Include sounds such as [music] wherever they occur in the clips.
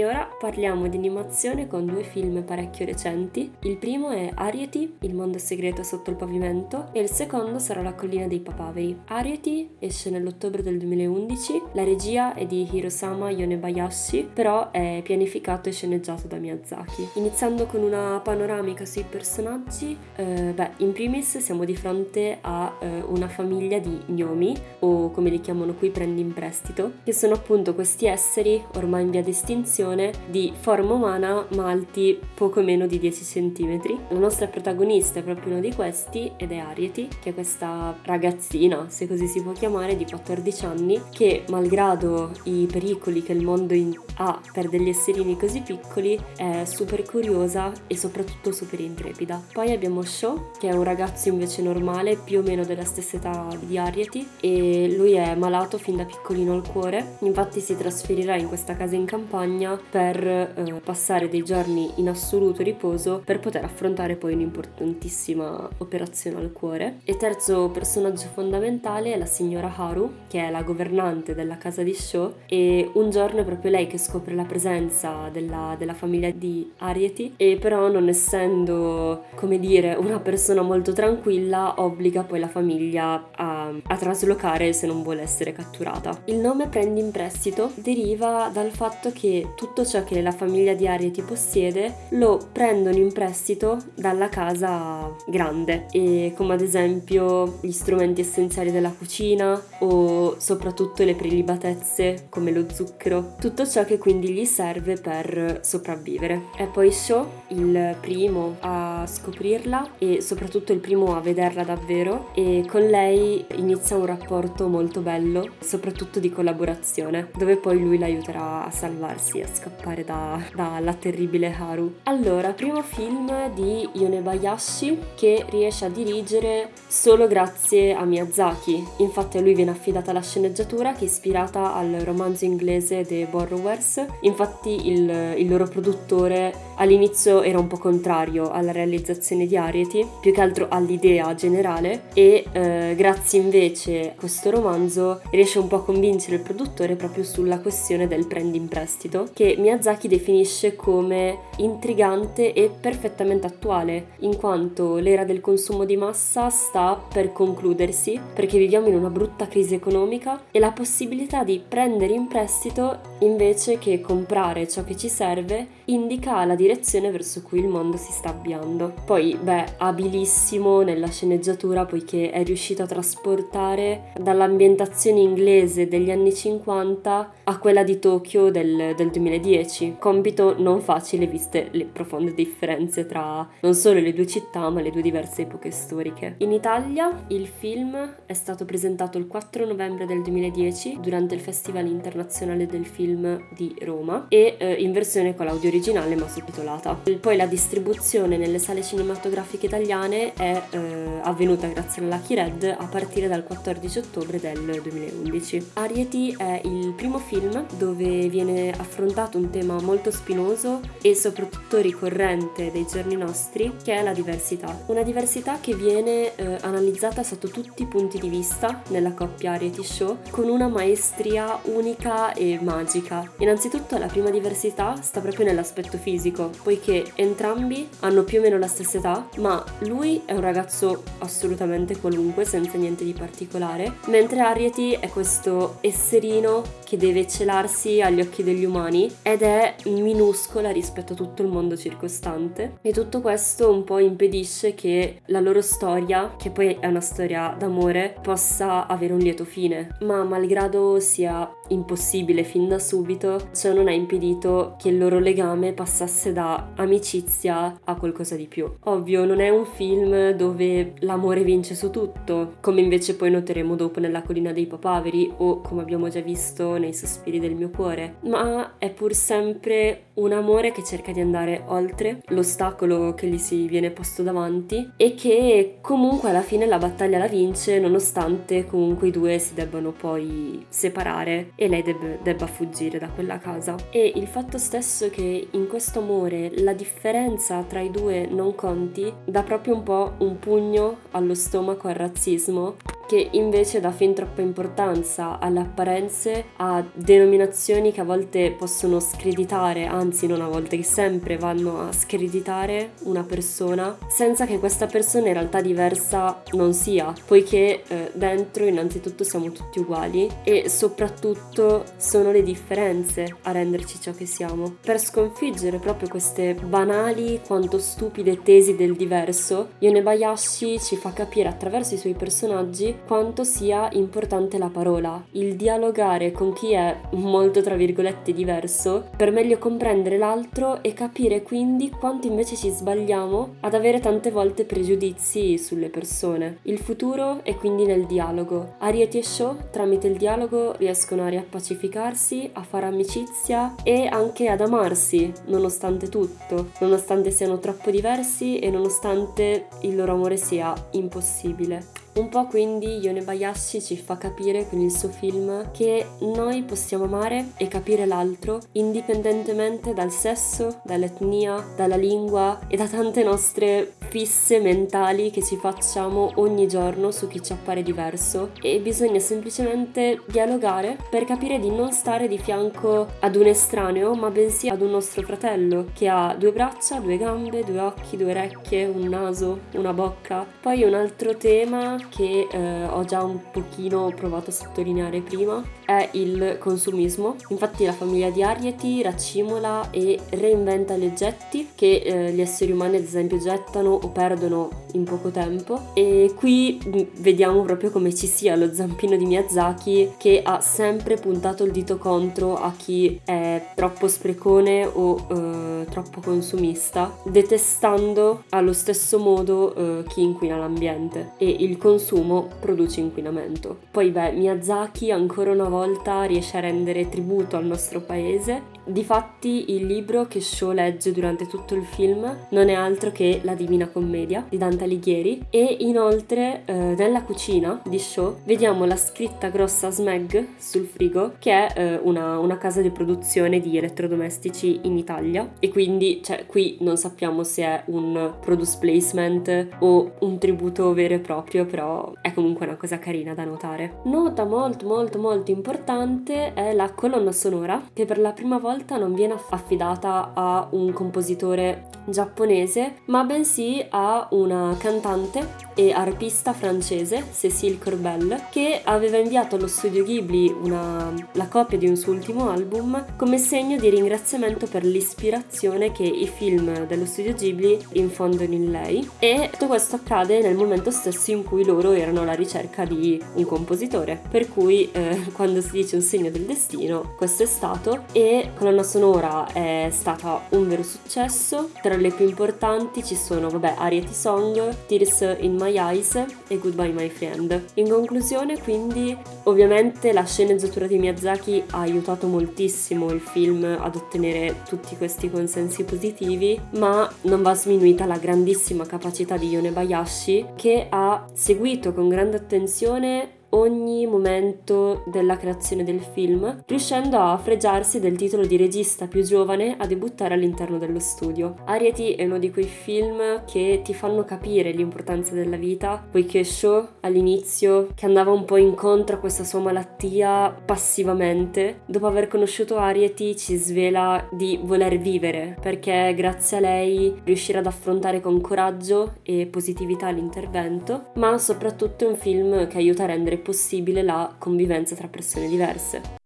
E ora parliamo di animazione con due film parecchio recenti. Il primo è Ariety, Il mondo segreto sotto il pavimento, e il secondo sarà La collina dei papaveri. Ariety esce nell'ottobre del 2011, la regia è di Hirosama Yonebayashi, però è pianificato e sceneggiato da Miyazaki. Iniziando con una panoramica sui personaggi, eh, beh, in primis siamo di fronte a eh, una famiglia di gnomi, o come li chiamano qui prendi in prestito, che sono appunto questi esseri ormai in via di estinzione di forma umana ma alti poco meno di 10 cm. La nostra protagonista è proprio uno di questi ed è Ariety, che è questa ragazzina, se così si può chiamare, di 14 anni, che malgrado i pericoli che il mondo ha per degli esserini così piccoli, è super curiosa e soprattutto super intrepida. Poi abbiamo Shaw, che è un ragazzo invece normale, più o meno della stessa età di Ariety, e lui è malato fin da piccolino al cuore, infatti si trasferirà in questa casa in campagna per eh, passare dei giorni in assoluto riposo per poter affrontare poi un'importantissima operazione al cuore. E terzo personaggio fondamentale è la signora Haru, che è la governante della casa di Sho e un giorno è proprio lei che scopre la presenza della, della famiglia di Ariety e però non essendo, come dire, una persona molto tranquilla obbliga poi la famiglia a, a traslocare se non vuole essere catturata. Il nome prendi in prestito deriva dal fatto che tutto ciò che la famiglia di Ariety possiede lo prendono in prestito dalla casa grande. E come ad esempio gli strumenti essenziali della cucina o soprattutto le prelibatezze come lo zucchero, tutto ciò che quindi gli serve per sopravvivere. È poi Sho il primo a scoprirla e soprattutto il primo a vederla davvero. E con lei inizia un rapporto molto bello, soprattutto di collaborazione, dove poi lui l'aiuterà a salvarsi, a scappare da, dalla terribile Haru. Allora, primo film di Yonebayashi che riesce a dirigere solo grazie a Miyazaki. Infatti a lui viene affidata la sceneggiatura che è ispirata al romanzo inglese The Borrowers. Infatti il, il loro produttore all'inizio era un po' contrario alla realizzazione di Ariety, più che altro all'idea generale e eh, grazie invece a questo romanzo riesce un po' a convincere il produttore proprio sulla questione del prendi in prestito che Miyazaki definisce come intrigante e perfettamente attuale in quanto l'era del consumo di massa sta per concludersi perché viviamo in una brutta crisi economica e la possibilità di prendere in prestito invece che comprare ciò che ci serve indica la direzione verso cui il mondo si sta avviando. Poi, beh, abilissimo nella sceneggiatura poiché è riuscito a trasportare dall'ambientazione inglese degli anni 50 a quella di Tokyo del, del 2010. Compito non facile viste le profonde differenze tra non solo le due città ma le due diverse epoche storiche. In Italia il film è stato presentato il 4 novembre del 2010 durante il Festival internazionale del film di Roma e eh, in versione con l'audio originale ma sottotitolata. Poi la distribuzione nelle sale cinematografiche italiane è eh, avvenuta grazie alla Lucky Red a partire dal 14 ottobre del 2011. Ariety è il primo film dove viene affrontato un tema molto spinoso e soprattutto ricorrente dei giorni nostri che è la diversità. Una diversità che viene eh, analizzata sotto tutti i punti di vista nella coppia Ariety Show con una maestria unica e magica. Innanzitutto la prima diversità sta proprio nella l'aspetto fisico, poiché entrambi hanno più o meno la stessa età, ma lui è un ragazzo assolutamente qualunque, senza niente di particolare, mentre Ariety è questo esserino che deve celarsi agli occhi degli umani ed è minuscola rispetto a tutto il mondo circostante. E tutto questo un po' impedisce che la loro storia, che poi è una storia d'amore, possa avere un lieto fine. Ma malgrado sia impossibile fin da subito, ciò non ha impedito che il loro legame passasse da amicizia a qualcosa di più. Ovvio, non è un film dove l'amore vince su tutto, come invece poi noteremo dopo nella collina dei papaveri o come abbiamo già visto nei sospiri del mio cuore, ma è pur sempre un amore che cerca di andare oltre l'ostacolo che gli si viene posto davanti e che comunque alla fine la battaglia la vince nonostante comunque i due si debbano poi separare e lei deb- debba fuggire da quella casa. E il fatto stesso che in questo amore la differenza tra i due non conti dà proprio un po' un pugno allo stomaco al razzismo che invece dà fin troppa importanza alle apparenze, a denominazioni che a volte possono screditare, anzi non a volte, che sempre vanno a screditare una persona, senza che questa persona in realtà diversa non sia, poiché eh, dentro innanzitutto siamo tutti uguali e soprattutto sono le differenze a renderci ciò che siamo. Per sconfiggere proprio queste banali quanto stupide tesi del diverso, Yonebayashi ci fa capire attraverso i suoi personaggi quanto sia importante la parola, il dialogare con chi è molto tra virgolette diverso per meglio comprendere l'altro e capire quindi quanto invece ci sbagliamo ad avere tante volte pregiudizi sulle persone. Il futuro è quindi nel dialogo. Arieti e Sho tramite il dialogo riescono a riappacificarsi, a fare amicizia e anche ad amarsi nonostante tutto, nonostante siano troppo diversi e nonostante il loro amore sia impossibile. Un po' quindi Yonebayashi ci fa capire con il suo film che noi possiamo amare e capire l'altro indipendentemente dal sesso, dall'etnia, dalla lingua e da tante nostre fisse mentali che ci facciamo ogni giorno su chi ci appare diverso e bisogna semplicemente dialogare per capire di non stare di fianco ad un estraneo ma bensì ad un nostro fratello che ha due braccia, due gambe, due occhi, due orecchie, un naso, una bocca. Poi un altro tema che eh, ho già un pochino provato a sottolineare prima è il consumismo. Infatti la famiglia di Arieti raccimola e reinventa gli oggetti che eh, gli esseri umani ad esempio gettano o perdono in poco tempo e qui mm, vediamo proprio come ci sia lo zampino di Miyazaki che ha sempre puntato il dito contro a chi è troppo sprecone o eh, troppo consumista, detestando allo stesso modo eh, chi inquina l'ambiente e il consumo produce inquinamento. Poi beh, Miyazaki ancora una volta riesce a rendere tributo al nostro paese. Difatti il libro che Shaw legge durante tutto il film non è altro che La Divina Commedia di Dante Alighieri e inoltre eh, nella cucina di Shaw vediamo la scritta grossa Smeg sul frigo che è eh, una, una, casa di produzione di elettrodomestici in Italia e quindi cioè, qui non sappiamo se è un produce placement o un tributo vero e proprio però è comunque una cosa carina da notare. Nota molto molto molto importante è la colonna sonora che per la prima volta non viene affidata a un compositore giapponese ma bensì a una cantante e arpista francese, Cécile Corbel, che aveva inviato allo studio Ghibli una, la copia di un suo ultimo album come segno di ringraziamento per l'ispirazione che i film dello studio Ghibli infondono in lei. E tutto questo accade nel momento stesso in cui loro erano alla ricerca di un compositore. Per cui, eh, [laughs] quando si dice un segno del destino, questo è stato. E colonna sonora è stata un vero successo. Tra le più importanti ci sono, vabbè, Ariety Song, Tears in My Eyes e Goodbye My Friend. In conclusione, quindi, ovviamente la sceneggiatura di Miyazaki ha aiutato moltissimo il film ad ottenere tutti questi consensi positivi, ma non va sminuita la grandissima capacità di Yonebayashi che ha seguito con grande attenzione ogni momento della creazione del film, riuscendo a fregiarsi del titolo di regista più giovane a debuttare all'interno dello studio. Ariety è uno di quei film che ti fanno capire l'importanza della vita, poiché Shaw all'inizio, che andava un po' incontro a questa sua malattia passivamente, dopo aver conosciuto Ariety ci svela di voler vivere, perché grazie a lei riuscirà ad affrontare con coraggio e positività l'intervento, ma soprattutto è un film che aiuta a rendere possibile la convivenza tra persone diverse.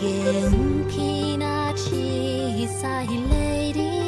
Getting kinachihisa lady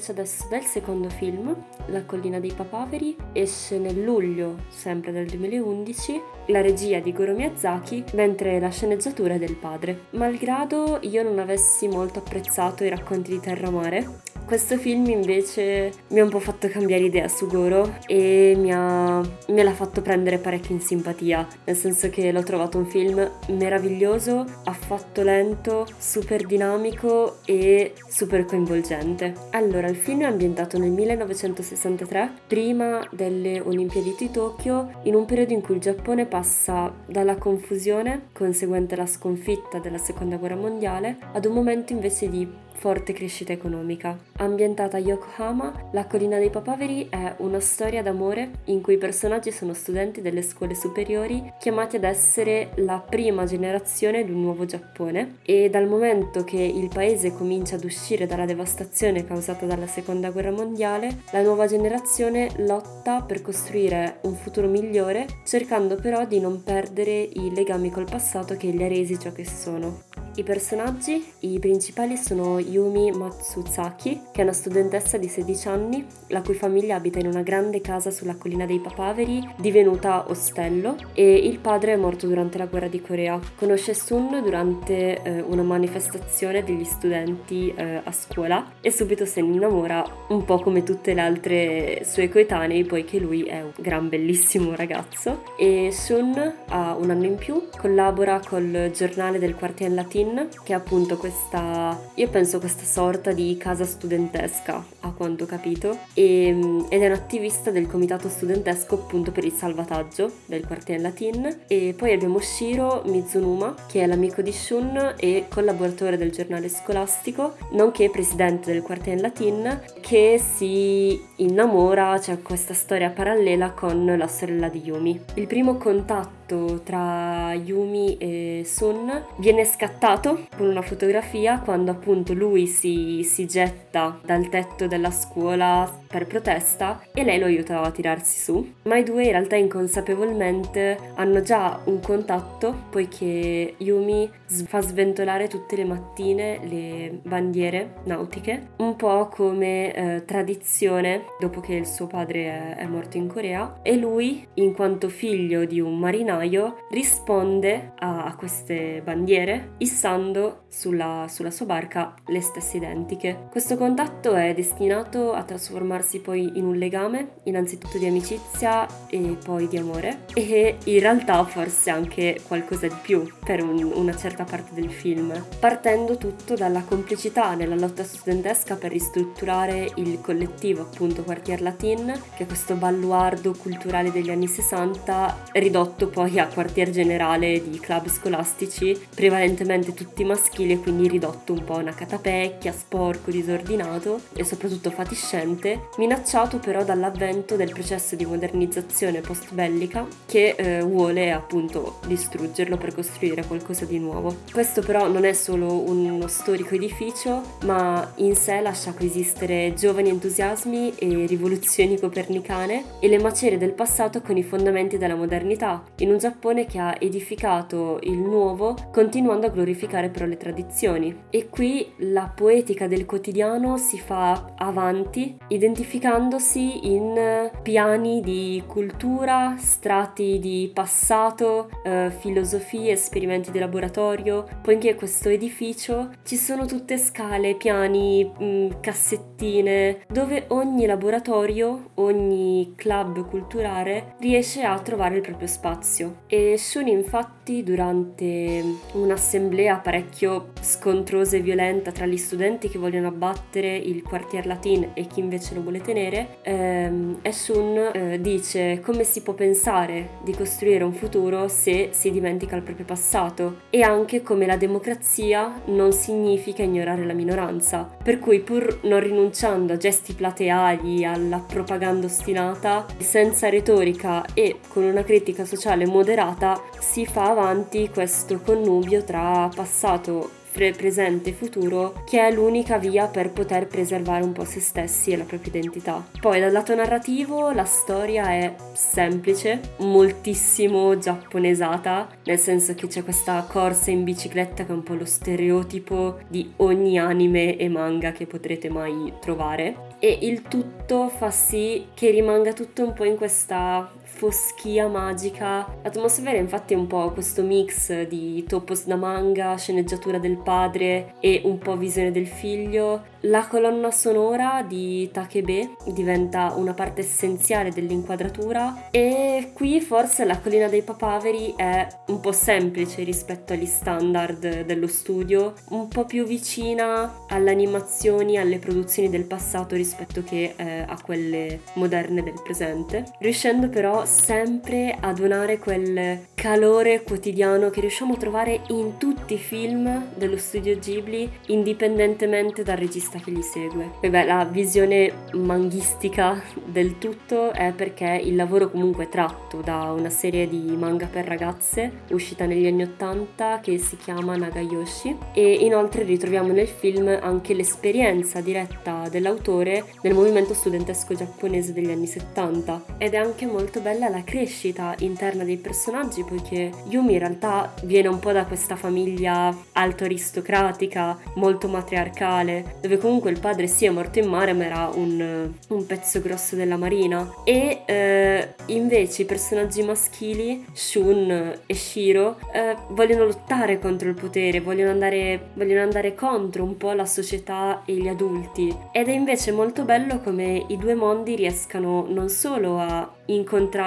invece adesso del secondo film, La collina dei papaveri, esce nel luglio, sempre del 2011, la regia di Goro Miyazaki, mentre la sceneggiatura è del padre. Malgrado io non avessi molto apprezzato i racconti di Terra Mare, questo film invece mi ha un po' fatto cambiare idea su Goro e mi ha, me l'ha fatto prendere parecchio in simpatia, nel senso che l'ho trovato un film meraviglioso, affatto lento, super dinamico e super coinvolgente. Allora, il film è ambientato nel 1963, prima delle Olimpiadi di Tokyo, in un periodo in cui il Giappone passa dalla confusione conseguente alla sconfitta della Seconda Guerra Mondiale ad un momento invece di forte crescita economica. Ambientata a Yokohama, La collina dei papaveri è una storia d'amore in cui i personaggi sono studenti delle scuole superiori chiamati ad essere la prima generazione di un nuovo Giappone e dal momento che il paese comincia ad uscire dalla devastazione causata dalla seconda guerra mondiale, la nuova generazione lotta per costruire un futuro migliore cercando però di non perdere i legami col passato che li ha resi ciò che sono. I personaggi, i principali sono Yumi Matsuzaki, che è una studentessa di 16 anni, la cui famiglia abita in una grande casa sulla collina dei papaveri, divenuta ostello, e il padre è morto durante la guerra di Corea. Conosce Sun durante eh, una manifestazione degli studenti eh, a scuola e subito se ne innamora, un po' come tutte le altre sue coetanee, poiché lui è un gran bellissimo ragazzo. E Sun ha un anno in più, collabora col giornale del quartiere latino Tin, che è appunto questa, io penso questa sorta di casa studentesca, a quanto ho capito, e, mm, ed è un attivista del comitato studentesco appunto per il salvataggio del quartiere Latin. E poi abbiamo Shiro Mizunuma, che è l'amico di Shun e collaboratore del giornale scolastico, nonché presidente del quartiere Latin, che si innamora, c'è cioè questa storia parallela con la sorella di Yumi. Il primo contatto tra Yumi e Sun viene scattato con una fotografia quando appunto lui si, si getta dal tetto della scuola per protesta e lei lo aiuta a tirarsi su, ma i due in realtà inconsapevolmente hanno già un contatto poiché Yumi fa sventolare tutte le mattine le bandiere nautiche, un po' come eh, tradizione dopo che il suo padre è, è morto in Corea. E lui, in quanto figlio di un marinaio, risponde a, a queste bandiere issando sulla, sulla sua barca le stesse identiche. Questo contatto è destinato a trasformarsi poi in un legame, innanzitutto di amicizia e poi di amore, e in realtà forse anche qualcosa di più per un, una certa parte del film, partendo tutto dalla complicità nella lotta studentesca per ristrutturare il collettivo appunto Quartier Latin, che è questo balluardo culturale degli anni 60 ridotto poi a quartier generale di club scolastici, prevalentemente tutti maschili e quindi ridotto un po' una catapecchia, sporco, disordinato e soprattutto fatiscente, minacciato però dall'avvento del processo di modernizzazione post-bellica che eh, vuole appunto distruggerlo per costruire qualcosa di nuovo. Questo però non è solo uno storico edificio, ma in sé lascia coesistere giovani entusiasmi e rivoluzioni copernicane e le macerie del passato con i fondamenti della modernità, in un Giappone che ha edificato il nuovo continuando a glorificare però le tradizioni. E qui la poetica del quotidiano si fa avanti identificandosi in piani di cultura, strati di passato, eh, filosofie, esperimenti di laboratorio, poiché questo edificio ci sono tutte scale, piani, mh, mm, cassettine, dove ogni laboratorio, ogni club culturale riesce a trovare il proprio spazio. E Shun infatti durante un'assemblea parecchio scontrosa e violenta tra gli studenti che vogliono abbattere il quartier latin e chi invece lo vuole tenere, ehm, Shun eh, dice come si può pensare di costruire un futuro se si dimentica il proprio passato? E anche come la democrazia non significa ignorare la minoranza, per cui pur non rinunciando a gesti plateali, alla propaganda ostinata, senza retorica e con una critica sociale moderata, si fa avanti questo connubio tra passato presente e futuro che è l'unica via per poter preservare un po' se stessi e la propria identità. Poi dal lato narrativo la storia è semplice, moltissimo giapponesata, nel senso che c'è questa corsa in bicicletta che è un po' lo stereotipo di ogni anime e manga che potrete mai trovare e il tutto fa sì che rimanga tutto un po' in questa foschia magica. L'atmosfera infatti è un po' questo mix di topos da manga, sceneggiatura del padre e un po' visione del figlio. La colonna sonora di Takebe diventa una parte essenziale dell'inquadratura e qui forse la collina dei papaveri è un po' semplice rispetto agli standard dello studio, un po' più vicina alle animazioni, alle produzioni del passato rispetto che eh, a quelle moderne del presente, riuscendo però sempre a donare quel calore quotidiano che riusciamo a trovare in tutti i film dello studio Ghibli, indipendentemente dal regista che li segue. E beh, la visione manghistica del tutto è perché il lavoro comunque è tratto da una serie di manga per ragazze uscita negli anni 80 che si chiama Nagayoshi e inoltre ritroviamo nel film anche l'esperienza diretta dell'autore nel movimento studentesco giapponese degli anni 70 ed è anche molto bella la crescita interna dei personaggi poiché Yumi in realtà viene un po' da questa famiglia alto aristocratica, molto matriarcale, dove comunque il padre sì è morto in mare ma era un, un pezzo grosso della marina. E eh, invece i personaggi maschili, Shun e Shiro, eh, vogliono lottare contro il potere, vogliono andare, vogliono andare contro un po' la società e gli adulti. Ed è invece molto bello come i due mondi riescano non solo a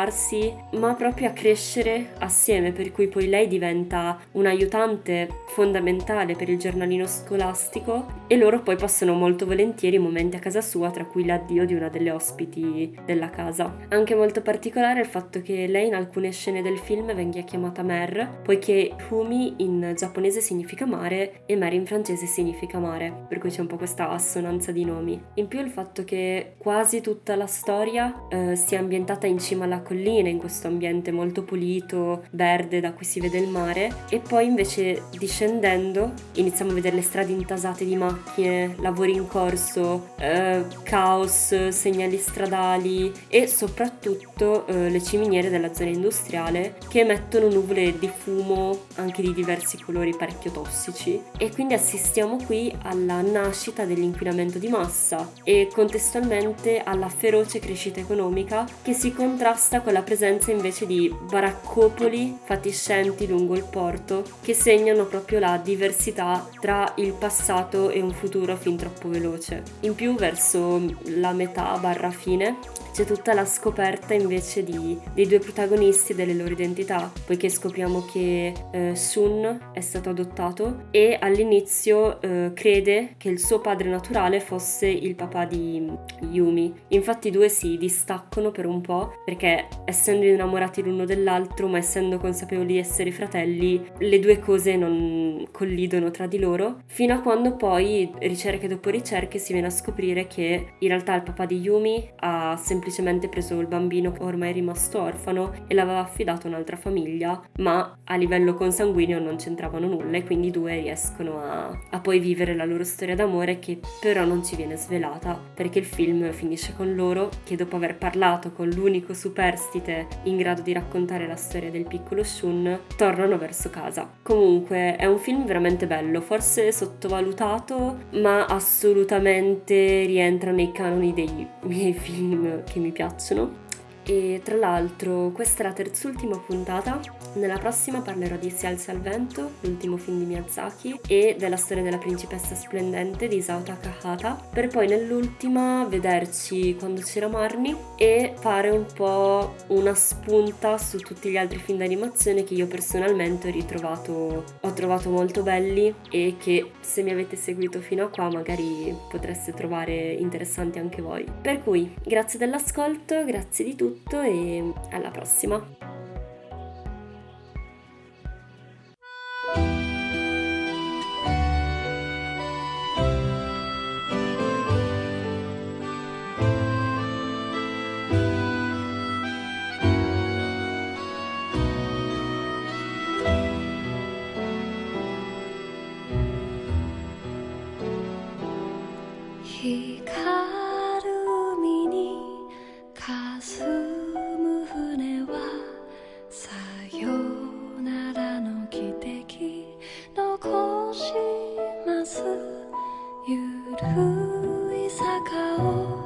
incontrarsi, ma proprio a crescere assieme, per cui poi lei diventa un aiutante fondamentale per il giornalino scolastico e loro poi passano molto volentieri momenti a casa sua, tra cui l'addio di una delle ospiti della casa. Anche molto particolare il fatto che lei in alcune scene del film venga chiamata Mer, poiché Humi in giapponese significa mare e Mer in francese significa mare, per cui c'è un po' questa assonanza di nomi. In più il fatto che quasi tutta la storia eh, sia ambientata in cima alla collina, in questo ambiente molto pulito, verde da cui si vede il mare, e poi invece discendendo iniziamo a vedere le strade intasate di macchine, lavori in corso, eh, caos, segnali stradali e soprattutto eh, le ciminiere della zona industriale che emettono nuvole di fumo anche di diversi colori parecchio tossici. E quindi assistiamo qui alla nascita dell'inquinamento di massa e contestualmente alla feroce crescita economica che si contrasta con la presenza invece di baraccopoli fatiscenti lungo il porto che segnano proprio la diversità tra il passato e un futuro fin troppo veloce. In più verso la metà barra fine c'è tutta la scoperta invece di, dei due protagonisti e delle loro identità, poiché scopriamo che eh, Sun è stato adottato e all'inizio eh, crede che il suo padre naturale fosse il papà di Yumi. Infatti i due si distaccano per un po' perché essendo innamorati l'uno dell'altro ma essendo consapevoli di essere fratelli, le due cose non collidono tra di loro, fino a quando poi ricerche dopo ricerche si viene a scoprire che in realtà il papà di Yumi ha semplicemente semplicemente preso il bambino ormai rimasto orfano e l'aveva affidato a un'altra famiglia, ma a livello consanguineo non c'entravano nulla e quindi i due riescono a, a poi vivere la loro storia d'amore che però non ci viene svelata perché il film finisce con loro che dopo aver parlato con l'unico superstite in grado di raccontare la storia del piccolo Shun tornano verso casa. Comunque è un film veramente bello, forse sottovalutato ma assolutamente rientra nei canoni dei miei film che mi piacciono e tra l'altro questa è la terz'ultima puntata, nella prossima parlerò di Si alza al vento, l'ultimo film di Miyazaki, e della storia della principessa splendente di Isao Takahata, per poi nell'ultima vederci quando c'era Marni e fare un po' una spunta su tutti gli altri film d'animazione che io personalmente ho ritrovato, ho trovato molto belli e che se mi avete seguito fino a qua magari potreste trovare interessanti anche voi. Per cui grazie dell'ascolto, grazie di tutto tutto e alla prossima! sa kao